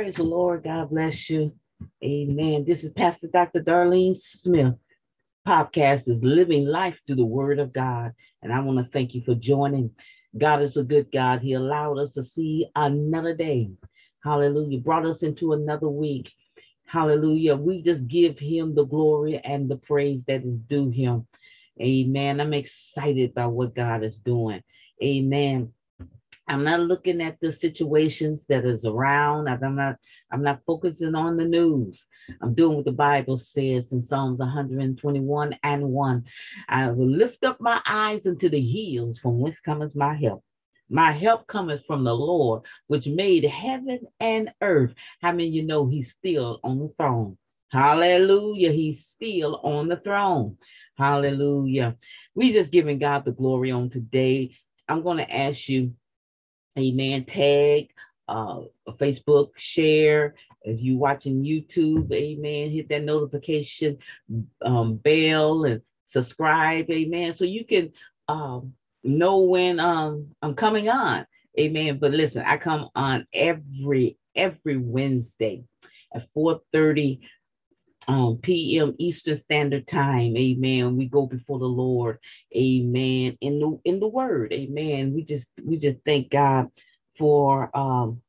Praise the Lord. God bless you. Amen. This is Pastor Dr. Darlene Smith. Podcast is Living Life Through the Word of God. And I want to thank you for joining. God is a good God. He allowed us to see another day. Hallelujah. Brought us into another week. Hallelujah. We just give him the glory and the praise that is due him. Amen. I'm excited about what God is doing. Amen. I'm not looking at the situations that is around. I'm not, I'm not focusing on the news. I'm doing what the Bible says in Psalms 121 and 1. I will lift up my eyes into the hills from whence cometh my help. My help cometh from the Lord, which made heaven and earth. How many you know he's still on the throne? Hallelujah. He's still on the throne. Hallelujah. We just giving God the glory on today. I'm going to ask you Amen. Tag, uh, Facebook, share. If you're watching YouTube, amen, hit that notification um, bell and subscribe, amen, so you can um, know when um, I'm coming on, amen. But listen, I come on every every Wednesday at 4:30 um, p.m. Eastern Standard Time. Amen. We go before the Lord. Amen. In the in the Word. Amen. We just we just thank God for um,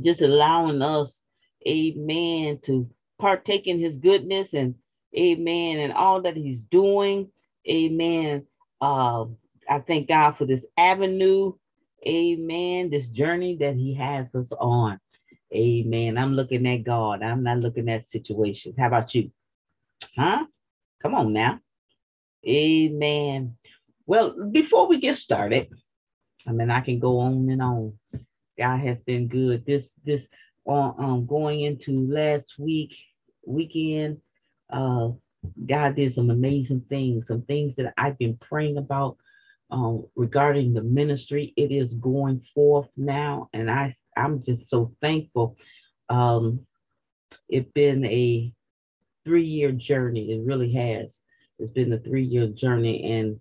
just allowing us, Amen, to partake in His goodness and Amen and all that He's doing. Amen. Uh, I thank God for this avenue. Amen. This journey that He has us on. Amen. I'm looking at God. I'm not looking at situations. How about you? Huh? Come on now. Amen. Well, before we get started, I mean, I can go on and on. God has been good. This, this, on uh, um, going into last week, weekend, uh, God did some amazing things, some things that I've been praying about um, regarding the ministry. It is going forth now, and I I'm just so thankful. Um, it's been a three year journey. It really has. It's been a three year journey, and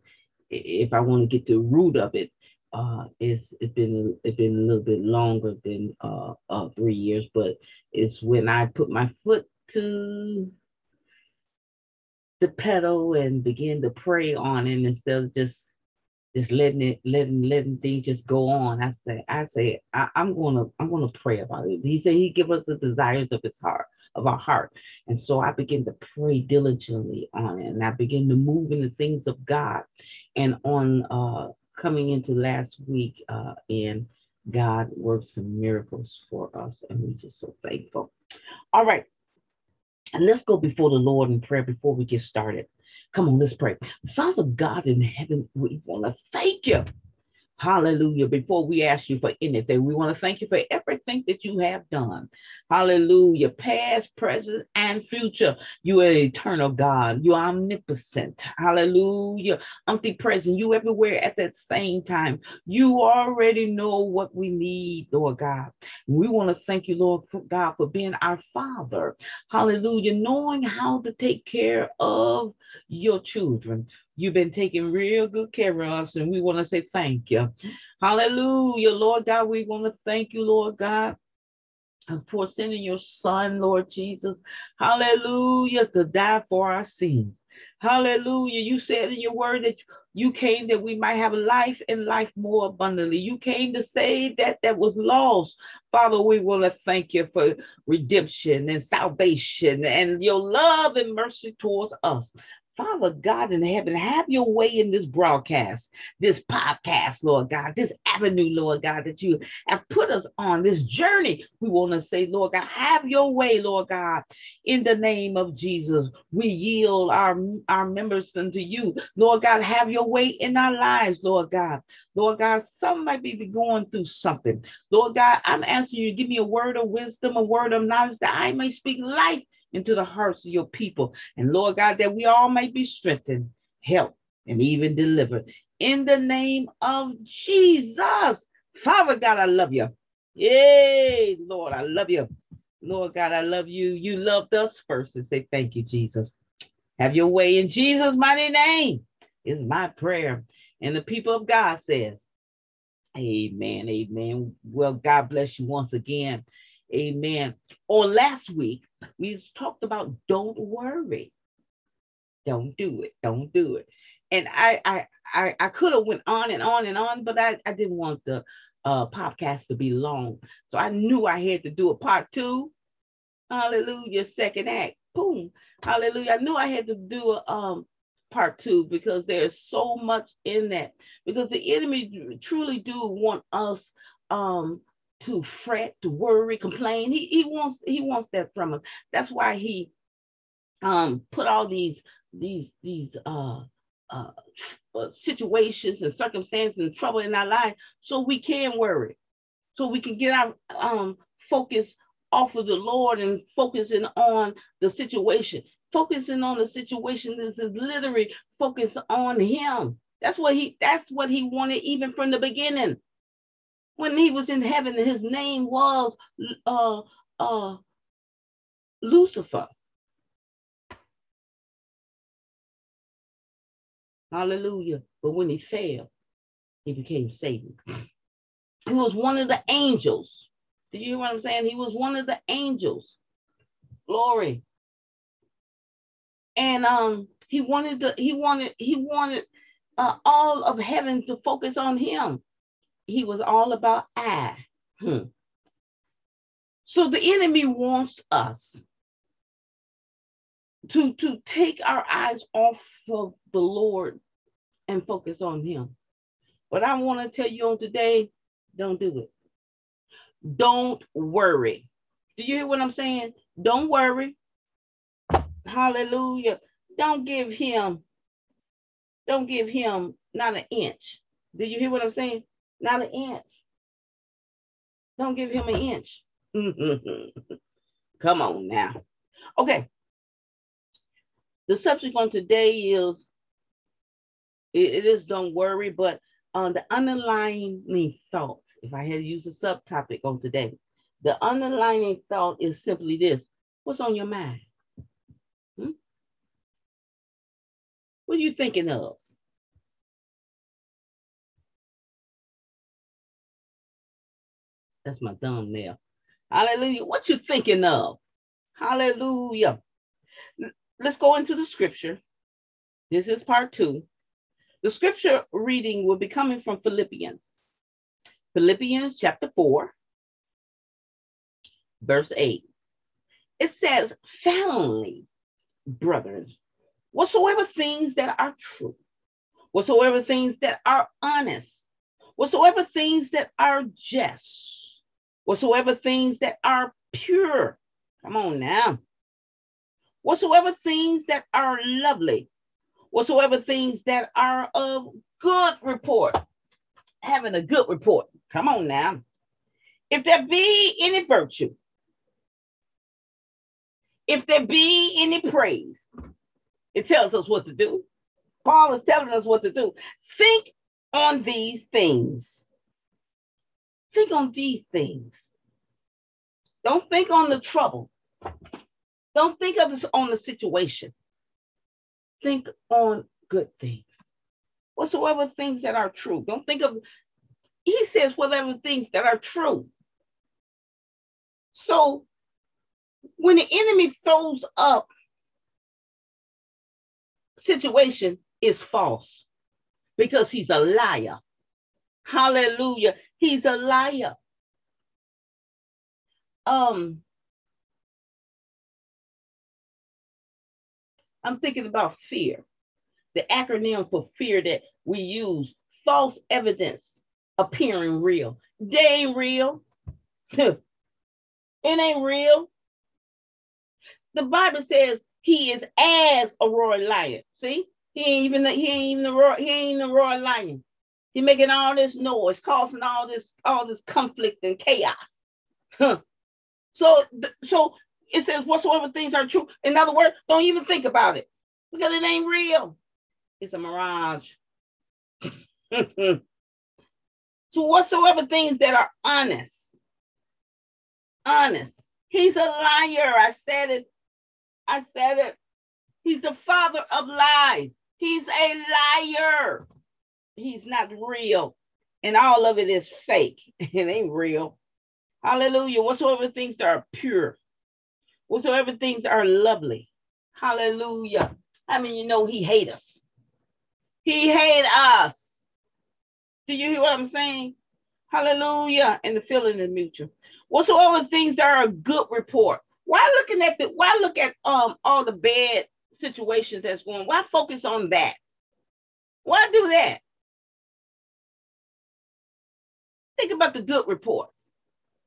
if I want to get to the root of it, uh, it's it's been it's been a little bit longer than uh, uh, three years, but it's when I put my foot to the pedal and begin to pray on it instead of just just letting it, letting, letting things just go on. I say, I say, I, am gonna, I'm gonna pray about it. He said he give us the desires of his heart, of our heart. And so I begin to pray diligently on it. And I begin to move in the things of God. And on uh coming into last week, uh, and God worked some miracles for us, and we're just so thankful. All right. And let's go before the Lord in prayer before we get started. Come on, let's pray. Father God in heaven, we want to thank you. Hallelujah. Before we ask you for anything, we want to thank you for everything that you have done. Hallelujah. Past, present, and future. You are eternal God. You are omnipotent. Hallelujah. Omnipresent. You everywhere at that same time. You already know what we need, Lord God. We want to thank you, Lord God, for being our Father. Hallelujah. Knowing how to take care of your children. You've been taking real good care of us, and we want to say thank you. Hallelujah, Lord God. We want to thank you, Lord God for sending your son, Lord Jesus. Hallelujah, to die for our sins. Hallelujah. You said in your word that you came that we might have life and life more abundantly. You came to save that that was lost. Father, we want to thank you for redemption and salvation and your love and mercy towards us. Father God in heaven, have your way in this broadcast, this podcast, Lord God, this avenue, Lord God, that you have put us on this journey. We want to say, Lord God, have your way, Lord God, in the name of Jesus. We yield our, our members unto you. Lord God, have your way in our lives, Lord God. Lord God, some might be going through something. Lord God, I'm asking you to give me a word of wisdom, a word of knowledge that I may speak life into the hearts of your people. And Lord God, that we all may be strengthened, helped, and even delivered. In the name of Jesus. Father God, I love you. Yay, Lord, I love you. Lord God, I love you. You loved us first and say thank you, Jesus. Have your way in Jesus' mighty name is my prayer. And the people of God says, Amen. Amen. Well, God bless you once again. Amen. Or last week, we talked about don't worry. Don't do it. Don't do it. And I I I, I could have went on and on and on, but I, I didn't want the uh podcast to be long. So I knew I had to do a part two. Hallelujah. Second act. Boom. Hallelujah. I knew I had to do a um part two because there's so much in that. Because the enemy truly do want us um to fret, to worry, complain. He he wants he wants that from us. That's why he um put all these these these uh uh, uh situations and circumstances and trouble in our life so we can worry so we can get our um focus off of the lord and focusing on the situation focusing on the situation this is literally focus on him that's what he that's what he wanted even from the beginning when he was in heaven his name was uh uh lucifer Hallelujah. But when he fell, he became Satan. He was one of the angels. Do you hear what I'm saying? He was one of the angels. Glory. And um, he wanted to, he wanted, he wanted uh, all of heaven to focus on him. He was all about I. Hmm. So the enemy wants us to, to take our eyes off of the Lord and focus on Him. But I want to tell you on today don't do it. Don't worry. Do you hear what I'm saying? Don't worry. Hallelujah. Don't give him, don't give him not an inch. Did you hear what I'm saying? Not an inch. Don't give him an inch. Come on now. Okay. The subject on today is it, is don't worry, but uh, the underlying thought, if I had to use a subtopic on today, the underlying thought is simply this what's on your mind? Hmm? What are you thinking of? That's my thumbnail. Hallelujah. What you thinking of? Hallelujah. Let's go into the scripture. This is part two. The scripture reading will be coming from Philippians. Philippians chapter 4, verse 8. It says, Finally, brothers, whatsoever things that are true, whatsoever things that are honest, whatsoever things that are just, whatsoever things that are pure. Come on now whatsoever things that are lovely, whatsoever things that are of good report, having a good report. Come on now. If there be any virtue, if there be any praise, it tells us what to do. Paul is telling us what to do. Think on these things. Think on these things. Don't think on the trouble. Don't think of this on the situation. Think on good things. Whatsoever things that are true. Don't think of, he says, whatever things that are true. So when the enemy throws up situation is false because he's a liar. Hallelujah. He's a liar. Um I'm thinking about fear, the acronym for fear that we use false evidence appearing real. They ain't real. it ain't real. The Bible says he is as a roaring lion. See, he ain't even he ain't even the roar, he ain't the roaring lion. He making all this noise, causing all this all this conflict and chaos. Huh. So so it says whatsoever things are true. In other words, don't even think about it because it ain't real. It's a mirage. so whatsoever things that are honest, honest. He's a liar. I said it. I said it. He's the father of lies. He's a liar. He's not real. And all of it is fake. It ain't real. Hallelujah. Whatsoever things that are pure, whatsoever things are lovely. Hallelujah. I mean, you know, he hate us. He hate us. Do you hear what I'm saying? Hallelujah. And the feeling is mutual. Whatsoever things that are a good report. Why looking at the why look at um all the bad situations that's going? Why focus on that? Why do that? Think about the good reports.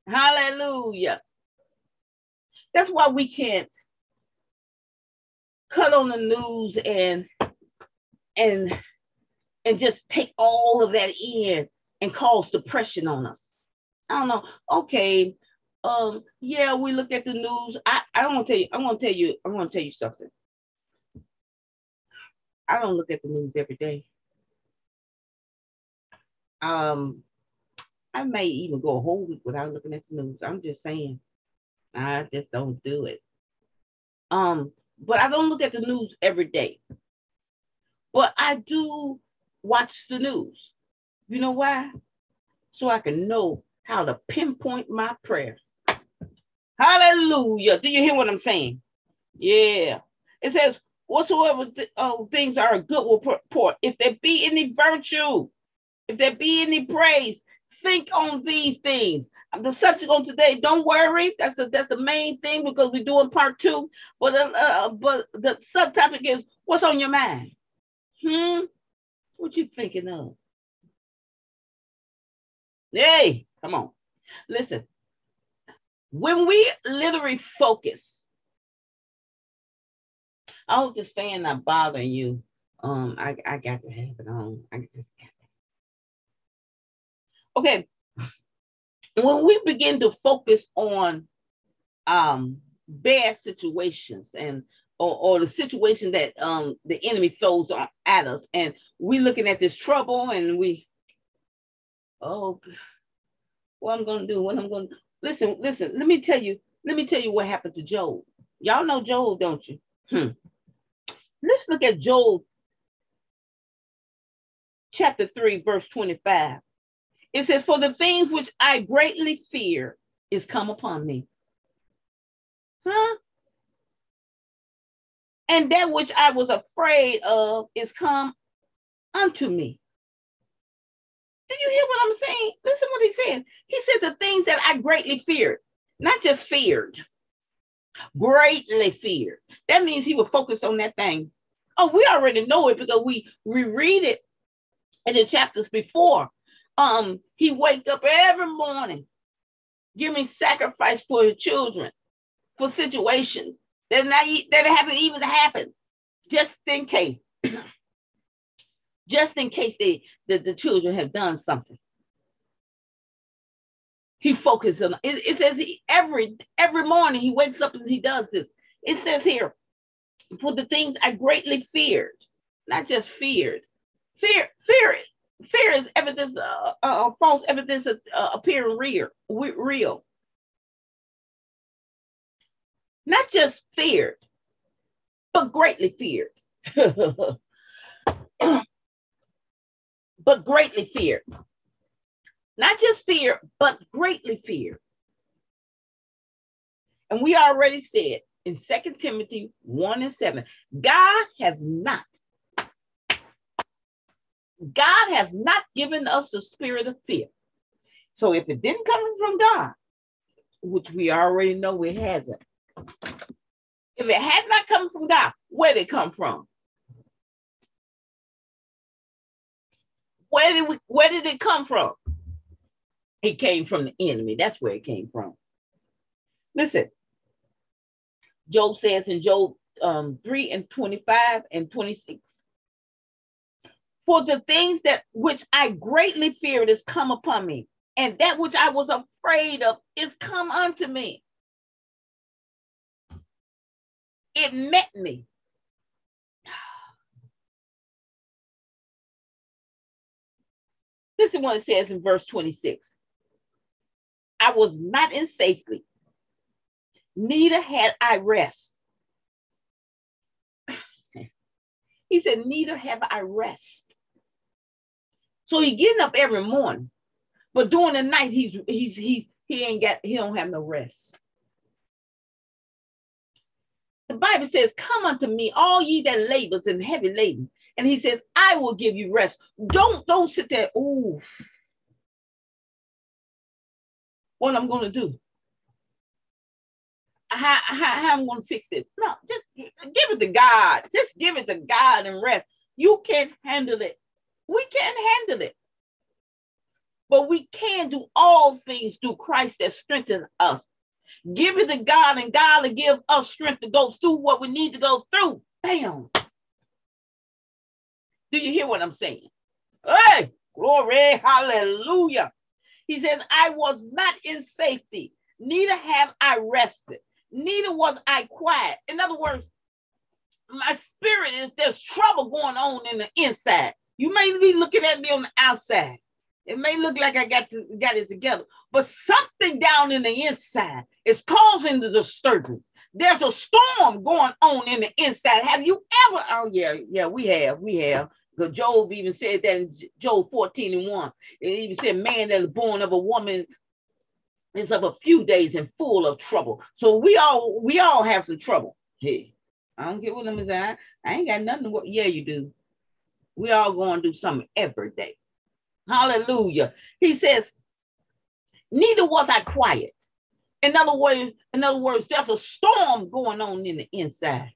Hallelujah. That's why we can't cut on the news and and and just take all of that in and cause depression on us. I don't know. Okay. Um, yeah, we look at the news. I, I want to tell you, I want to tell you, I want to tell you something. I don't look at the news every day. Um, I may even go a whole week without looking at the news. I'm just saying. I just don't do it. Um, but I don't look at the news every day. But I do watch the news. You know why? So I can know how to pinpoint my prayer. Hallelujah. Do you hear what I'm saying? Yeah. It says, whatsoever th- uh, things are good report, if there be any virtue, if there be any praise, think on these things. The subject on today, don't worry. That's the that's the main thing because we're doing part two. But uh, uh, but the subtopic is what's on your mind. Hmm. What you thinking of? Hey, come on. Listen. When we literally focus, I hope this fan not bothering you. Um, I, I got to have it on. I just got Okay. When we begin to focus on um bad situations and or, or the situation that um the enemy throws at us and we looking at this trouble and we oh what I'm gonna do, what I'm gonna listen, listen, let me tell you, let me tell you what happened to Job. Y'all know Job, don't you? Hmm. Let's look at Job chapter 3, verse 25. It says, For the things which I greatly fear is come upon me. Huh? And that which I was afraid of is come unto me. Did you hear what I'm saying? Listen what he said. He said the things that I greatly feared, not just feared, greatly feared. That means he would focus on that thing. Oh, we already know it because we reread it in the chapters before um, he wake up every morning, giving sacrifice for his children, for situations that not that haven't even happened, just in case, just in case they the, the children have done something. He focuses on it, it says he every every morning he wakes up and he does this. It says here, for the things I greatly feared, not just feared, fear, fear fear is evidence, uh, uh, false evidence uh, appearing real, real. Not just feared, but greatly feared. but greatly feared. Not just fear, but greatly feared. And we already said in Second Timothy 1 and 7, God has not God has not given us the spirit of fear. So if it didn't come from God, which we already know it hasn't, if it had not come from God, where did it come from? Where did we, where did it come from? It came from the enemy. That's where it came from. Listen, Job says in Job um, 3 and 25 and 26 for the things that which I greatly feared is come upon me, and that which I was afraid of is come unto me. It met me. Listen what it says in verse 26. I was not in safety, neither had I rest. He said, Neither have I rest. So he getting up every morning, but during the night, he's he's he's he ain't got he don't have no rest. The Bible says, Come unto me, all ye that labors and heavy laden. And he says, I will give you rest. Don't don't sit there. Ooh. What I'm gonna do? How, how, how I'm gonna fix it? No, just give it to God. Just give it to God and rest. You can't handle it. We can't handle it. But we can do all things through Christ that strengthens us. Give it to God, and God will give us strength to go through what we need to go through. Bam. Do you hear what I'm saying? Hey, glory, hallelujah. He says, I was not in safety, neither have I rested, neither was I quiet. In other words, my spirit is there's trouble going on in the inside. You may be looking at me on the outside. It may look like I got to, got it together, but something down in the inside is causing the disturbance. There's a storm going on in the inside. Have you ever? Oh yeah, yeah, we have, we have. Because Job even said that in Job 14 and 1. It even said, man that is born of a woman is of a few days and full of trouble. So we all we all have some trouble. Hey, I don't get what them is I ain't got nothing to Yeah, you do. We all going to do something every day. Hallelujah. He says, neither was I quiet. In other words, in other words, there's a storm going on in the inside.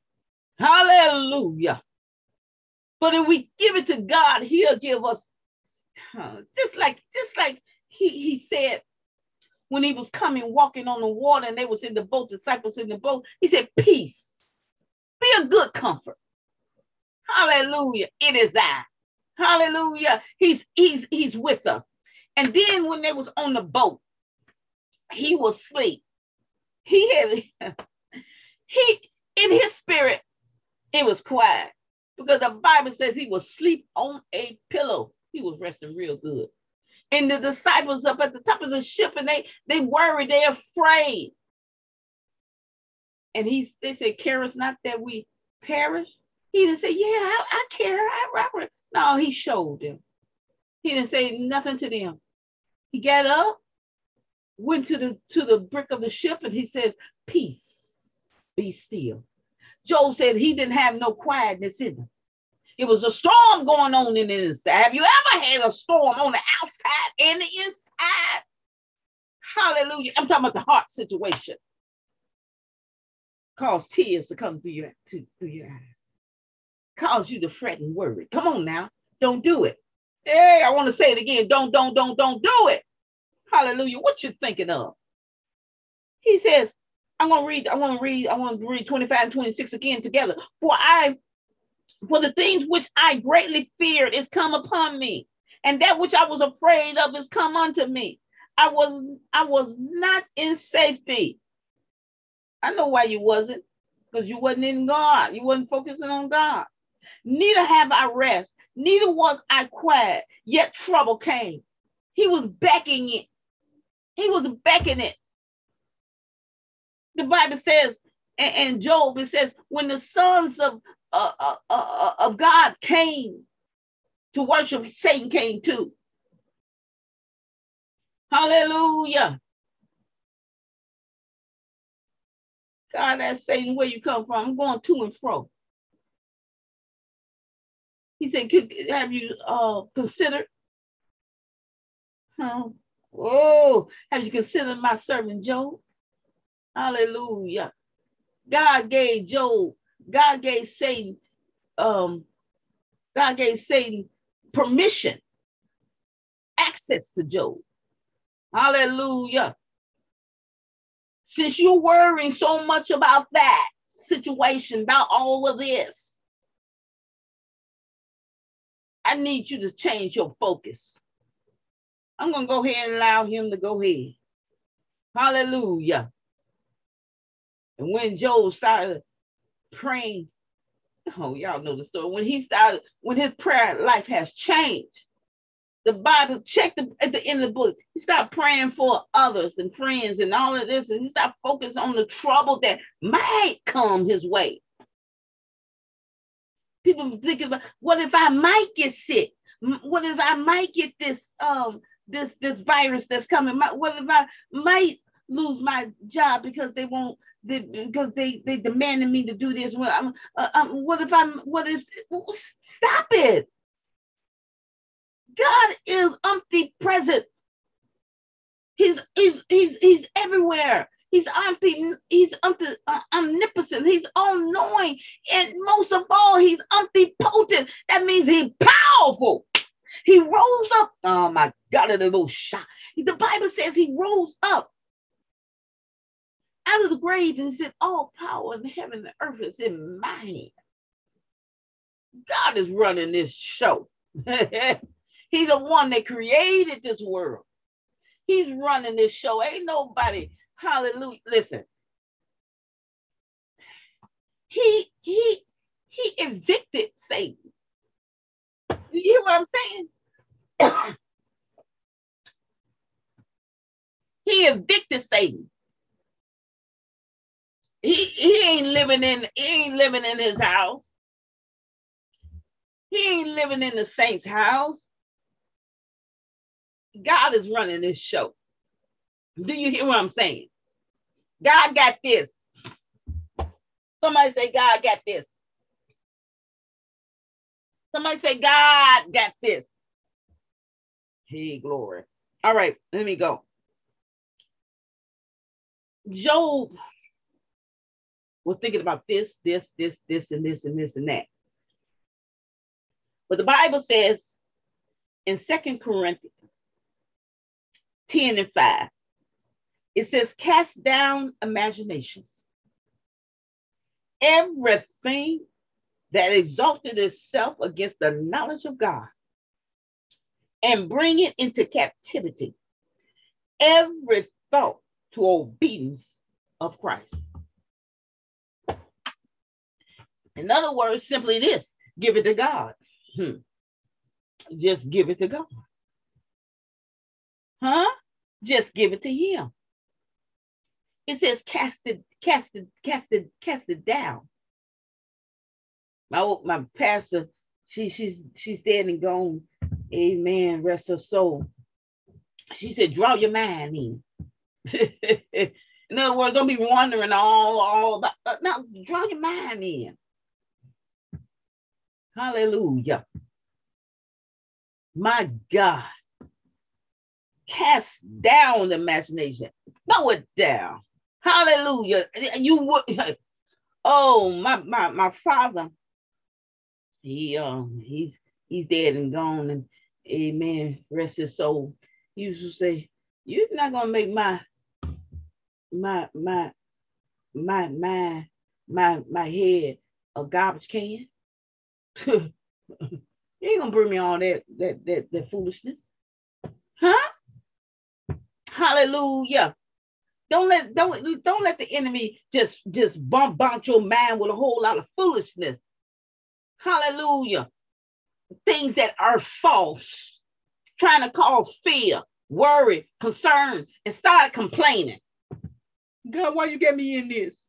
Hallelujah. But if we give it to God, He'll give us just like just like He He said when He was coming walking on the water and they was in the boat, disciples in the boat. He said, "Peace, be a good comfort." Hallelujah! It is I. Hallelujah. He's he's he's with us. And then when they was on the boat, he was asleep. He had he in his spirit, it was quiet because the Bible says he was asleep on a pillow. He was resting real good. And the disciples up at the top of the ship and they they worried, they afraid. And he they said, Care us not that we perish. He didn't say, Yeah, I, I care. I, I, no, he showed them. He didn't say nothing to them. He got up, went to the to the brick of the ship, and he says, Peace, be still. Job said he didn't have no quietness in him. It was a storm going on in the inside. Have you ever had a storm on the outside and the inside? Hallelujah. I'm talking about the heart situation. Cause tears to come through your, to, through your eyes cause you to fret and worry. Come on now. Don't do it. Hey, I want to say it again. Don't, don't, don't, don't do it. Hallelujah. What you thinking of? He says, I'm gonna read, I want to read, I want to read 25 and 26 again together. For I for the things which I greatly feared is come upon me, and that which I was afraid of is come unto me. I was I was not in safety. I know why you wasn't, because you wasn't in God. You wasn't focusing on God neither have I rest, neither was I quiet, yet trouble came. He was beckoning it. He was beckoning it. The Bible says, and, Job, it says, when the sons of, uh, uh, uh, uh, of God came to worship, Satan came too. Hallelujah. God asked Satan, where you come from? I'm going to and fro. He said, have you uh, considered? Huh? Oh, have you considered my servant Job? Hallelujah. God gave Job, God gave Satan, um, God gave Satan permission, access to Job. Hallelujah. Since you're worrying so much about that situation, about all of this, I need you to change your focus. I'm going to go ahead and allow him to go ahead. Hallelujah. And when Job started praying, oh, y'all know the story. When he started, when his prayer life has changed, the Bible, check the, at the end of the book, he stopped praying for others and friends and all of this, and he stopped focusing on the trouble that might come his way. People thinking about what if I might get sick? What if I might get this um this this virus that's coming? What if I might lose my job because they won't they, because they they demanded me to do this? Well, I'm, uh, um, what if I'm what if stop it? God is omnipresent. He's he's he's he's everywhere. He's omni, he's omni, uh, omnipotent. He's all knowing. And most of all, he's omnipotent. That means he's powerful. He rose up. Oh my God, a little shot. The Bible says he rose up out of the grave and said, All power in heaven and earth is in my hand. God is running this show. He's the one that created this world. He's running this show. Ain't nobody Hallelujah. Listen. He he he evicted Satan. You hear what I'm saying? he evicted Satan. He, he ain't living in he ain't living in his house. He ain't living in the saint's house. God is running this show. Do you hear what I'm saying? God got this. Somebody say, God got this. Somebody say, God got this. Hey, glory. All right, let me go. Job was thinking about this, this, this, this, and this, and this, and that. But the Bible says in Second Corinthians 10 and 5, it says, cast down imaginations. Everything that exalted itself against the knowledge of God and bring it into captivity. Every thought to obedience of Christ. In other words, simply this give it to God. Hmm. Just give it to God. Huh? Just give it to Him. It says cast it, cast it, cast it, cast it down. My my pastor, she she's she's dead and gone. Amen. Rest her soul. She said, draw your mind in. in other words, don't be wondering all, all about uh, now draw your mind in. Hallelujah. My God. Cast down the imagination. Throw it down. Hallelujah. You would oh my my my father. He um he's he's dead and gone and amen. Rest his soul. He used to say, You're not gonna make my my my my my my my head a garbage can. you ain't gonna bring me all that that that that foolishness. Huh? Hallelujah. Don't let don't don't let the enemy just just bombard your mind with a whole lot of foolishness. Hallelujah. Things that are false, trying to cause fear, worry, concern, and start complaining. God, why you get me in this?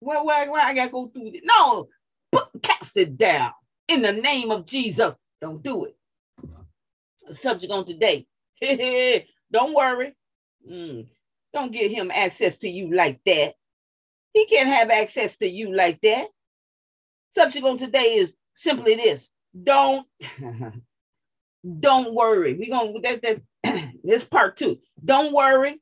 Why, why, why I gotta go through this? No, put, cast it down in the name of Jesus. Don't do it. The subject on today. Don't worry. Mm. Don't give him access to you like that. He can't have access to you like that. Subject on today is simply this. Don't don't worry. We're gonna that that this part two. Don't worry.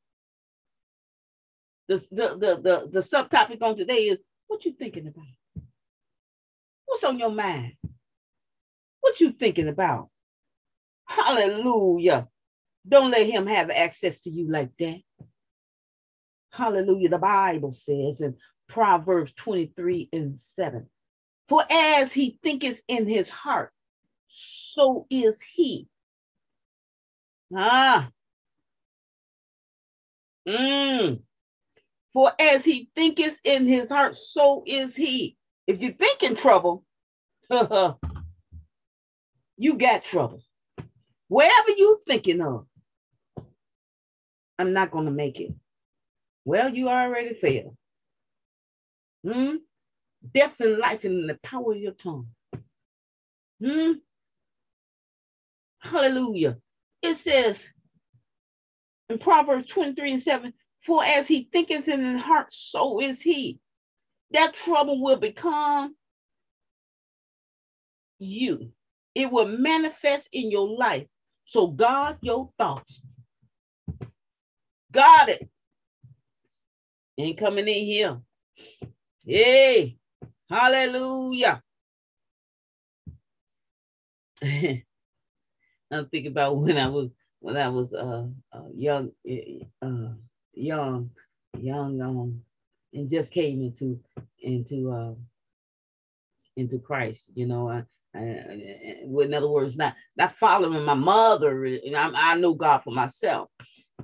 The, the, the, the, the subtopic on today is what you thinking about? What's on your mind? What you thinking about? Hallelujah. Don't let him have access to you like that. Hallelujah. The Bible says in Proverbs 23 and 7 For as he thinketh in his heart, so is he. Ah. Mm. For as he thinketh in his heart, so is he. If you think in trouble, you got trouble. Wherever you thinking of, I'm not going to make it. Well, you already failed. Hmm? Death and life in the power of your tongue. Hmm? Hallelujah. it says in Proverbs 23 and 7, for as he thinketh in his heart, so is he. That trouble will become you. It will manifest in your life. So guard your thoughts. Got it. Ain't coming in here. Hey, hallelujah. I'm thinking about when I was when I was uh, uh young, uh, young, young, um, and just came into into uh, into Christ. You know, I, I, in other words, not not following my mother. And I, I know God for myself,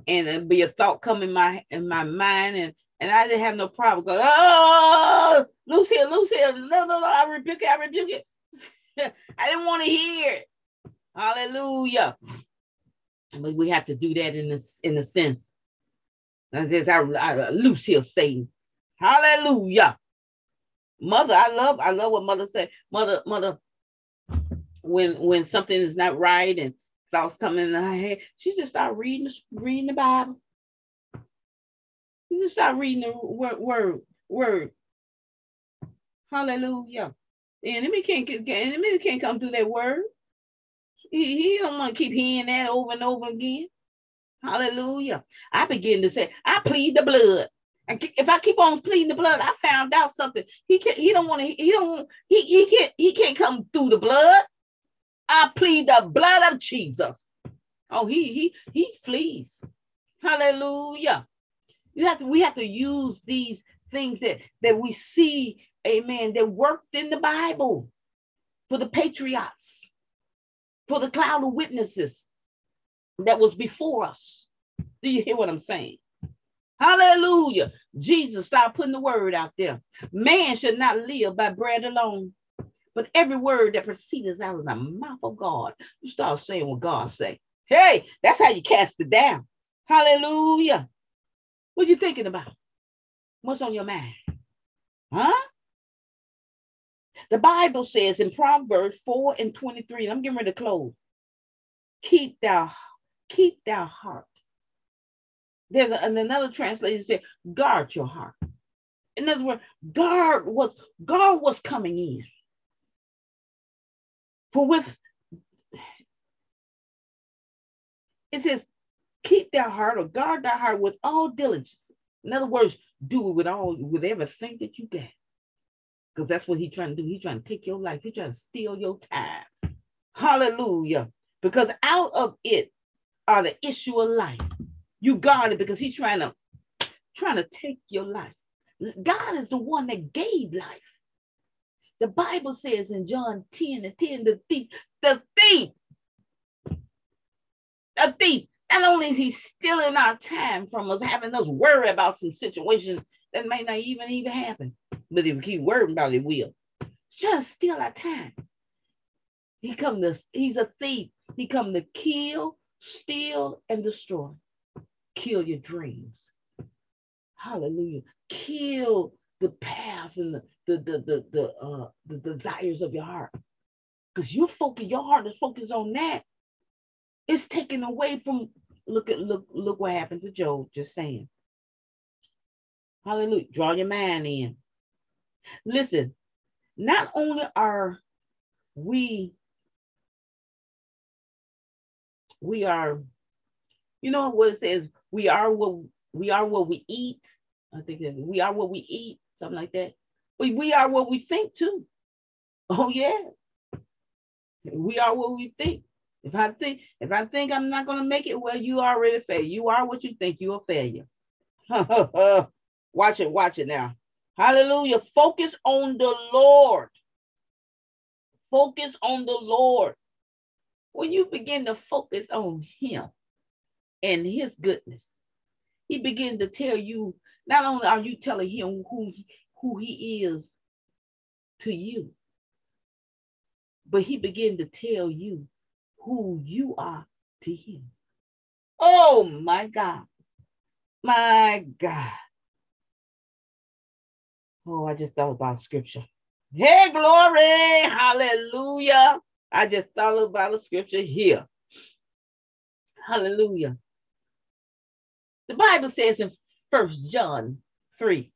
and it'd be a thought come in my in my mind, and and I didn't have no problem going, oh, Lucy, Lucy, no, no, no, I rebuke it, I rebuke it. I didn't want to hear it. Hallelujah. But we have to do that in this in a sense. That's just I, I loose here, Satan. Hallelujah. Mother, I love, I love what mother said. Mother, mother, when when something is not right and thoughts coming in her head, she just start reading reading the Bible. You just start reading the word word word. Hallelujah. The enemy can't get the enemy can't come through that word. He, he don't want to keep hearing that over and over again. Hallelujah. I begin to say, I plead the blood. And if I keep on pleading the blood, I found out something. He can't, he don't want to, he don't, he, he can't, he can't come through the blood. I plead the blood of Jesus. Oh, he he he flees. Hallelujah. You have to, we have to use these things that, that we see, amen, that worked in the Bible for the patriots for the cloud of witnesses that was before us. Do you hear what I'm saying? Hallelujah. Jesus, stop putting the word out there. Man should not live by bread alone, but every word that proceeds out of the mouth of God. You start saying what God say. Hey, that's how you cast it down. Hallelujah. What you thinking about? What's on your mind? Huh? The Bible says in Proverbs 4 and 23, I'm getting ready to close. Keep thou, keep thou heart. There's a, another translation said, guard your heart. In other words, guard was guard was coming in. For with it says, keep thy heart or guard thy heart with all diligence. In other words, do it with all with everything that you got because that's what he's trying to do. He's trying to take your life. He's trying to steal your time. Hallelujah. Because out of it are the issue of life. You guard it because he's trying to trying to take your life. God is the one that gave life. The Bible says in John 10 and 10, the thief, the thief, the thief, not only is he stealing our time from us, having us worry about some situations that may not even even happen. But if we keep worrying about it, it will. Just steal our time. He come to, he's a thief. He come to kill, steal, and destroy. Kill your dreams. Hallelujah. Kill the path and the the the the, the uh the desires of your heart. Because you're focused, your heart is focused on that. It's taken away from look at look look what happened to Job, just saying. Hallelujah. Draw your mind in. Listen, not only are we, we are, you know what it says, we are what we are what we eat. I think we are what we eat, something like that. We, we are what we think too. Oh yeah. We are what we think. If I think if I think I'm not gonna make it, well, you already failed. You are what you think. You're a failure. watch it, watch it now. Hallelujah. Focus on the Lord. Focus on the Lord. When you begin to focus on Him and His goodness, He begins to tell you, not only are you telling Him who, who He is to you, but He begin to tell you who you are to Him. Oh my God. My God. Oh, I just thought about scripture. Hey, glory, hallelujah. I just thought about the scripture here. Hallelujah. The Bible says in First John 3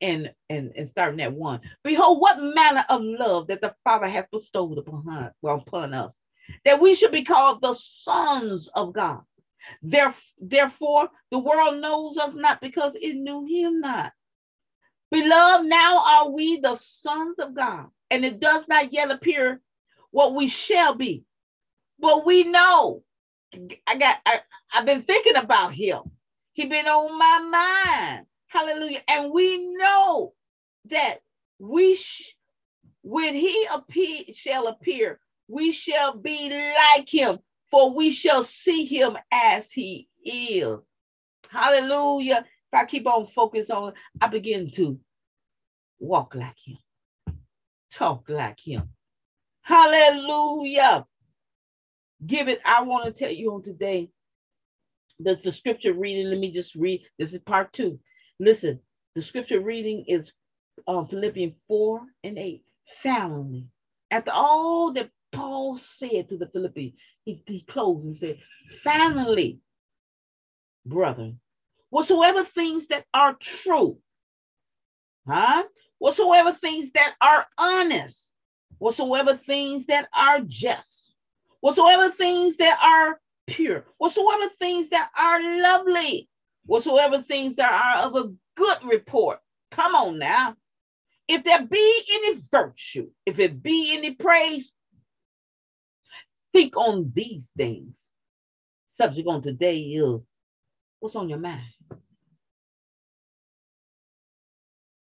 and, and, and starting at 1 Behold, what manner of love that the Father hath bestowed upon, upon us, that we should be called the sons of God. Therefore, the world knows us not because it knew him not. Beloved, now are we the sons of God, and it does not yet appear what we shall be. But we know. I got I, I've been thinking about him. He been on my mind. Hallelujah. And we know that we sh- when he appear shall appear, we shall be like him, for we shall see him as he is. Hallelujah. If I keep on focus on, I begin to walk like him, talk like him. Hallelujah. Give it. I want to tell you on today. That's the scripture reading. Let me just read. This is part two. Listen, the scripture reading is um, Philippians 4 and 8. Finally, after all that Paul said to the Philippians, he, he closed and said, Finally, brother, whatsoever things that are true, huh? Whatsoever things that are honest, whatsoever things that are just, whatsoever things that are pure, whatsoever things that are lovely, whatsoever things that are of a good report. Come on now. If there be any virtue, if it be any praise, think on these things. Subject on today is what's on your mind?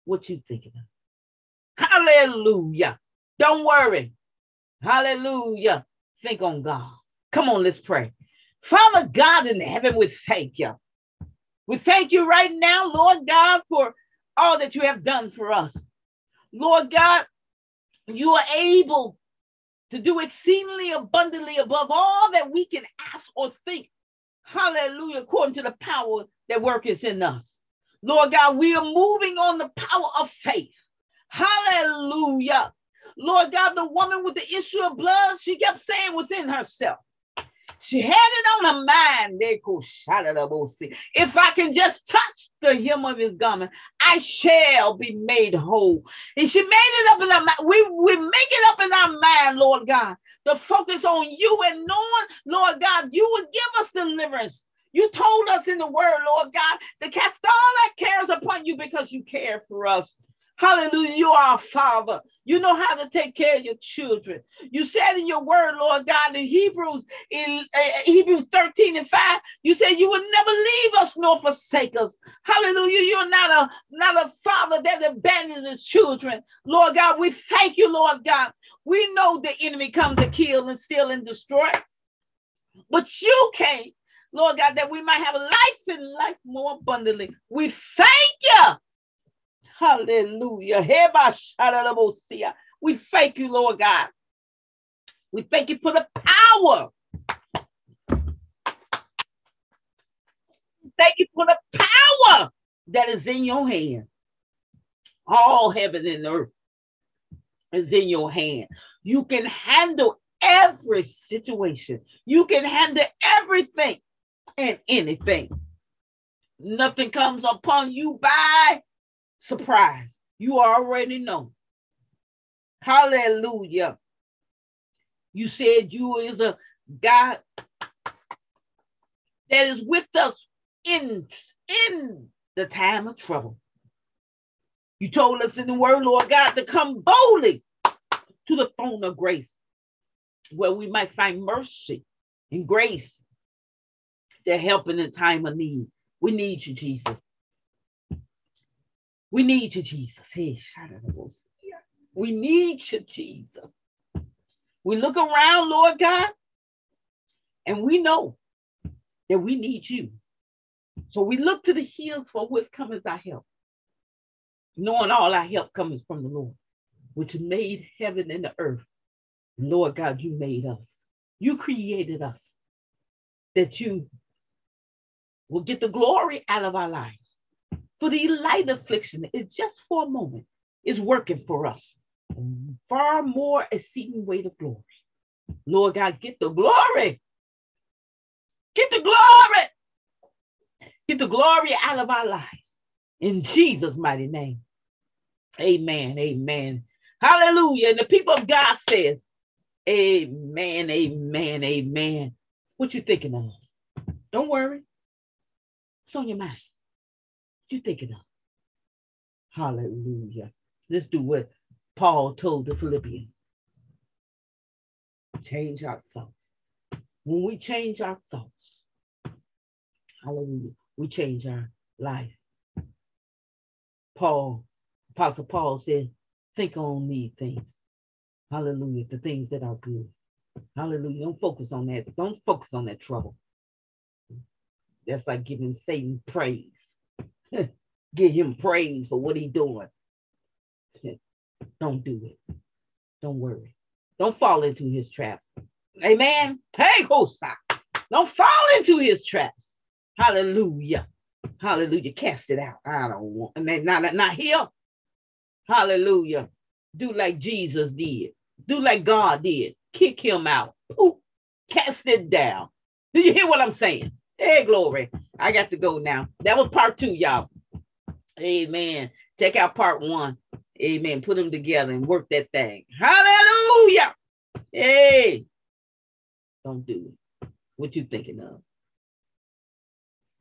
What you thinking of? Hallelujah. Don't worry. Hallelujah. Think on God. Come on, let's pray. Father God in heaven, we thank you. We thank you right now, Lord God, for all that you have done for us. Lord God, you are able to do exceedingly abundantly above all that we can ask or think. Hallelujah, according to the power that worketh in us. Lord God, we are moving on the power of faith. Hallelujah. Lord God, the woman with the issue of blood, she kept saying within herself, she had it on her mind. If I can just touch the hem of his garment, I shall be made whole. And she made it up in our mind. We, we make it up in our mind, Lord God, to focus on you and knowing, Lord God, you will give us deliverance. You told us in the word, Lord God, to cast all that cares upon you because you care for us. Hallelujah. You are a father. You know how to take care of your children. You said in your word, Lord God, in Hebrews, in uh, Hebrews 13 and 5, you said you would never leave us nor forsake us. Hallelujah. You're not a not a father that abandons his children. Lord God, we thank you, Lord God. We know the enemy comes to kill and steal and destroy. But you came, Lord God, that we might have life and life more abundantly. We thank you. Hallelujah. We thank you, Lord God. We thank you for the power. Thank you for the power that is in your hand. All heaven and earth is in your hand. You can handle every situation. You can handle everything and anything. Nothing comes upon you by surprise. You already know. Hallelujah. You said you is a God that is with us in, in the time of trouble. You told us in the word, Lord God, to come boldly to the throne of grace where we might find mercy and grace to help in the time of need. We need you, Jesus. We need you, Jesus. Hey, we need you, Jesus. We look around, Lord God, and we know that we need you. So we look to the hills for what comes our help, knowing all our help comes from the Lord, which made heaven and the earth. Lord God, you made us. You created us that you will get the glory out of our lives. For the light affliction is just for a moment, is working for us. Far more exceeding weight of glory. Lord God, get the glory. Get the glory. Get the glory out of our lives. In Jesus' mighty name. Amen. Amen. Hallelujah. And the people of God says, Amen. Amen. Amen. What you thinking of? Don't worry. What's on your mind? You thinking of? Hallelujah. Let's do what Paul told the Philippians. Change our thoughts. When we change our thoughts, hallelujah, we change our life. Paul, Apostle Paul said, think on these things. Hallelujah, the things that are good. Hallelujah. Don't focus on that. Don't focus on that trouble. That's like giving Satan praise. Give him praise for what he's doing. Don't do it. Don't worry. Don't fall into his traps. Amen. Hey, Hosa. Don't fall into his traps. Hallelujah. Hallelujah. Cast it out. I don't want, and then not, not here. Hallelujah. Do like Jesus did. Do like God did. Kick him out. Poof. Cast it down. Do you hear what I'm saying? Hey, glory. I got to go now. That was part two, y'all. Amen. Check out part one. Amen. Put them together and work that thing. Hallelujah. Hey. Don't do it. What you thinking of?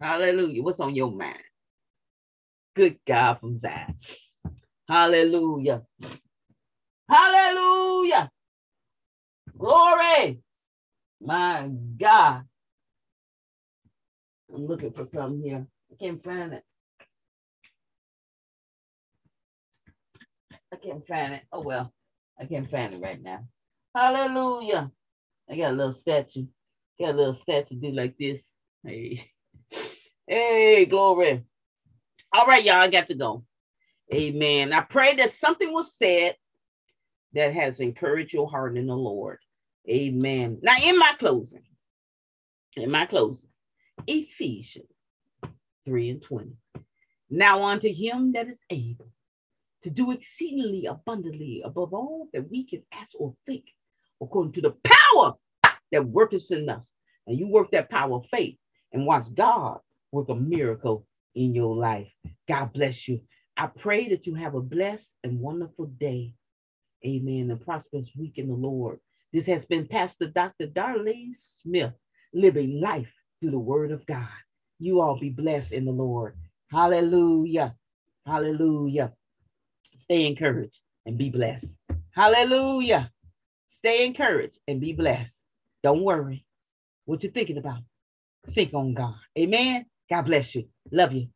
Hallelujah. What's on your mind? Good God from Zion. Hallelujah. Hallelujah. Glory. My God. I'm looking for something here. I can't find it. I can't find it. Oh well, I can't find it right now. Hallelujah. I got a little statue. Got a little statue do like this. Hey. Hey, glory. All right, y'all. I got to go. Amen. I pray that something was said that has encouraged your heart in the Lord. Amen. Now, in my closing, in my closing, Ephesians 3 and 20. Now unto him that is able to do exceedingly abundantly above all that we can ask or think, according to the power that worketh in us. And you work that power of faith and watch God work a miracle in your life. God bless you. I pray that you have a blessed and wonderful day. Amen. A prosperous week in the Lord. This has been Pastor Dr. Darlene Smith, living life through the word of God. You all be blessed in the Lord. Hallelujah. Hallelujah. Stay encouraged and be blessed. Hallelujah. Stay encouraged and be blessed. Don't worry. What you're thinking about, think on God. Amen. God bless you. Love you.